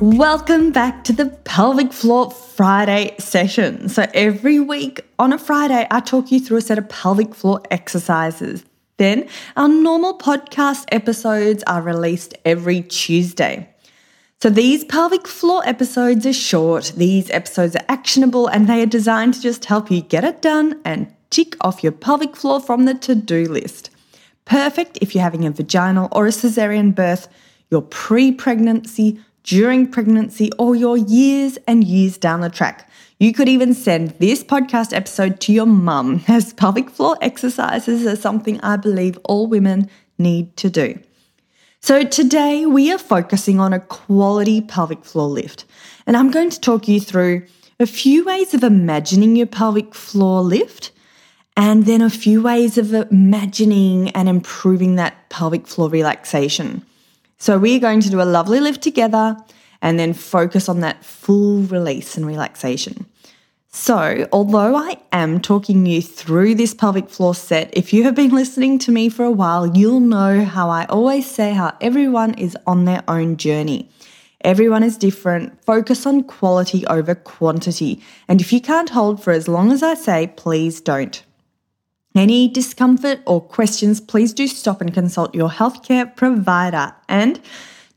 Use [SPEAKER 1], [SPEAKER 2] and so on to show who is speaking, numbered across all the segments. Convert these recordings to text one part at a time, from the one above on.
[SPEAKER 1] Welcome back to the Pelvic Floor Friday session. So, every week on a Friday, I talk you through a set of pelvic floor exercises. Then, our normal podcast episodes are released every Tuesday. So, these pelvic floor episodes are short, these episodes are actionable, and they are designed to just help you get it done and tick off your pelvic floor from the to do list. Perfect if you're having a vaginal or a cesarean birth, your pre pregnancy during pregnancy or your years and years down the track. You could even send this podcast episode to your mum, as pelvic floor exercises are something I believe all women need to do. So, today we are focusing on a quality pelvic floor lift, and I'm going to talk you through a few ways of imagining your pelvic floor lift, and then a few ways of imagining and improving that pelvic floor relaxation. So we're going to do a lovely lift together and then focus on that full release and relaxation. So, although I am talking you through this pelvic floor set, if you have been listening to me for a while, you'll know how I always say how everyone is on their own journey. Everyone is different. Focus on quality over quantity. And if you can't hold for as long as I say, please don't. Any discomfort or questions, please do stop and consult your healthcare provider. And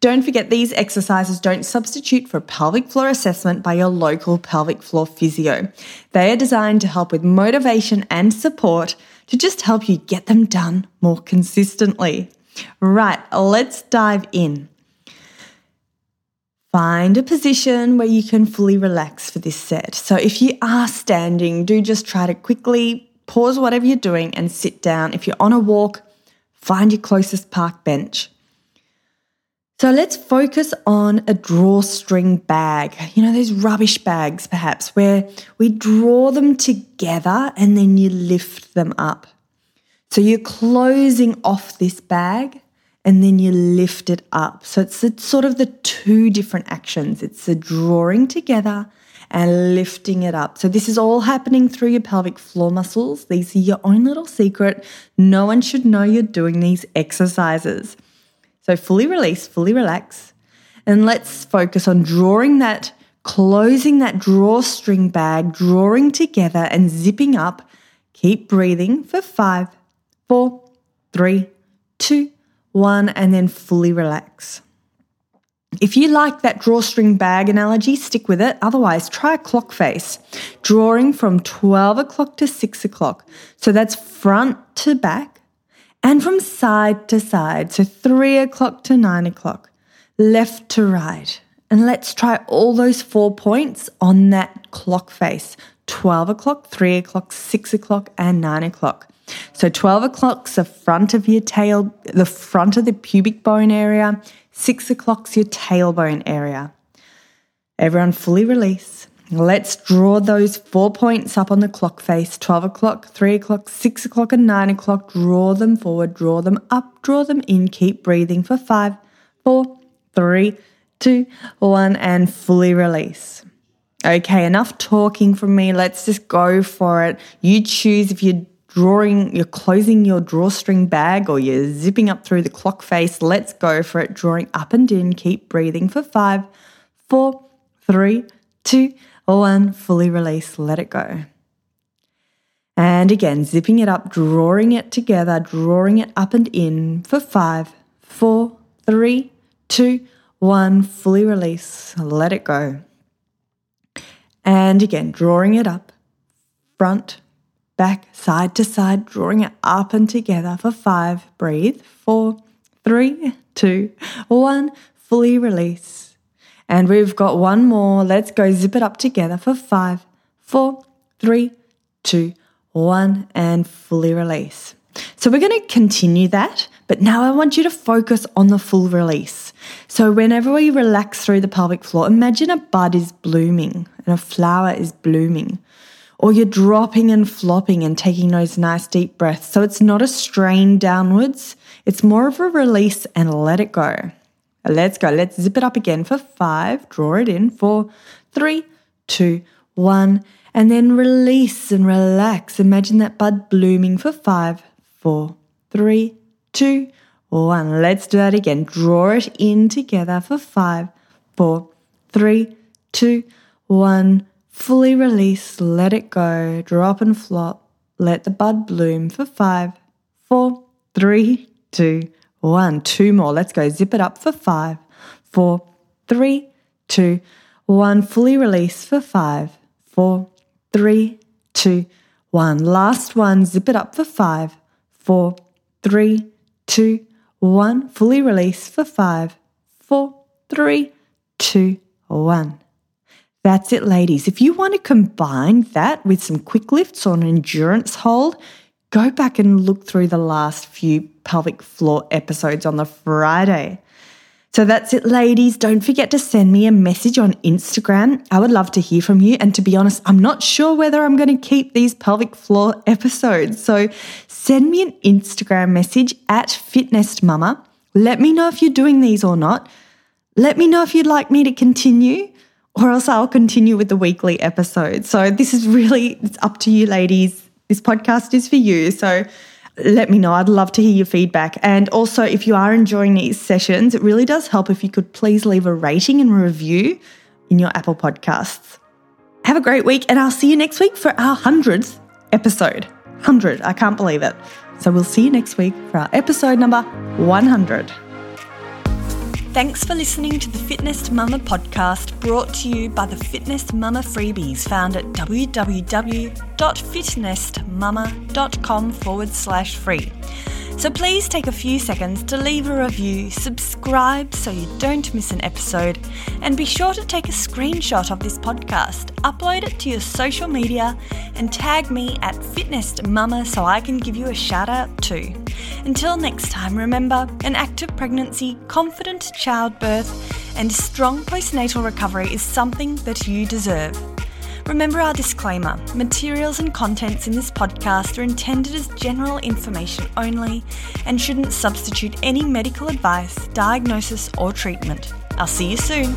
[SPEAKER 1] don't forget these exercises don't substitute for pelvic floor assessment by your local pelvic floor physio. They are designed to help with motivation and support to just help you get them done more consistently. Right, let's dive in. Find a position where you can fully relax for this set. So if you are standing, do just try to quickly pause whatever you're doing and sit down. If you're on a walk, find your closest park bench. So let's focus on a drawstring bag. You know, those rubbish bags, perhaps, where we draw them together and then you lift them up. So you're closing off this bag and then you lift it up. So it's, it's sort of the two different actions it's the drawing together and lifting it up. So, this is all happening through your pelvic floor muscles. These are your own little secret. No one should know you're doing these exercises. So, fully release, fully relax. And let's focus on drawing that, closing that drawstring bag, drawing together and zipping up. Keep breathing for five, four, three, two, one, and then fully relax. If you like that drawstring bag analogy, stick with it. Otherwise, try a clock face, drawing from 12 o'clock to 6 o'clock. So that's front to back and from side to side. So 3 o'clock to 9 o'clock, left to right. And let's try all those four points on that clock face 12 o'clock, 3 o'clock, 6 o'clock, and 9 o'clock. So 12 o'clock's the front of your tail, the front of the pubic bone area. Six o'clock's your tailbone area. Everyone fully release. Let's draw those four points up on the clock face 12 o'clock, 3 o'clock, 6 o'clock, and 9 o'clock. Draw them forward, draw them up, draw them in. Keep breathing for five, four, three, two, one, and fully release. Okay, enough talking from me. Let's just go for it. You choose if you're drawing, you're closing your drawstring bag or you're zipping up through the clock face. Let's go for it. Drawing up and in. Keep breathing for five, four, three, two, one. Fully release. Let it go. And again, zipping it up, drawing it together, drawing it up and in for five, four, three, two, one. Fully release. Let it go. And again, drawing it up, front, back, side to side, drawing it up and together for five. Breathe. Four, three, two, one. Fully release. And we've got one more. Let's go zip it up together for five, four, three, two, one, and fully release. So we're going to continue that, but now I want you to focus on the full release. So whenever we relax through the pelvic floor, imagine a bud is blooming and a flower is blooming. Or you're dropping and flopping and taking those nice deep breaths. So it's not a strain downwards, it's more of a release and let it go. Let's go. Let's zip it up again for five. Draw it in for three, two, one. And then release and relax. Imagine that bud blooming for five, four, three, two, one. Let's do that again. Draw it in together for five, four, three, two, one. Fully release. Let it go. Drop and flop. Let the bud bloom for five, four, three, two, one. Two more. Let's go. Zip it up for five, four, three, two, one. Fully release for five, four, three, two, one. Last one. Zip it up for five, four, three, two, one. Fully release for five, four, three, two, one. That's it, ladies. If you want to combine that with some quick lifts or an endurance hold, go back and look through the last few pelvic floor episodes on the Friday. So that's it, ladies. Don't forget to send me a message on Instagram. I would love to hear from you. And to be honest, I'm not sure whether I'm going to keep these pelvic floor episodes. So send me an Instagram message at FitNest Mama. Let me know if you're doing these or not. Let me know if you'd like me to continue, or else I'll continue with the weekly episode. So this is really it's up to you, ladies. This podcast is for you. So let me know. I'd love to hear your feedback. And also, if you are enjoying these sessions, it really does help if you could please leave a rating and review in your Apple Podcasts. Have a great week, and I'll see you next week for our 100th episode. 100, I can't believe it. So we'll see you next week for our episode number 100. Thanks for listening to the FitNest Mama podcast brought to you by the FitNest Mama freebies found at www.fitnestmama.com forward slash free. So please take a few seconds to leave a review, subscribe so you don't miss an episode, and be sure to take a screenshot of this podcast, upload it to your social media, and tag me at FitNest Mama so I can give you a shout out too. Until next time, remember an active pregnancy, confident childbirth, and strong postnatal recovery is something that you deserve. Remember our disclaimer materials and contents in this podcast are intended as general information only and shouldn't substitute any medical advice, diagnosis, or treatment. I'll see you soon.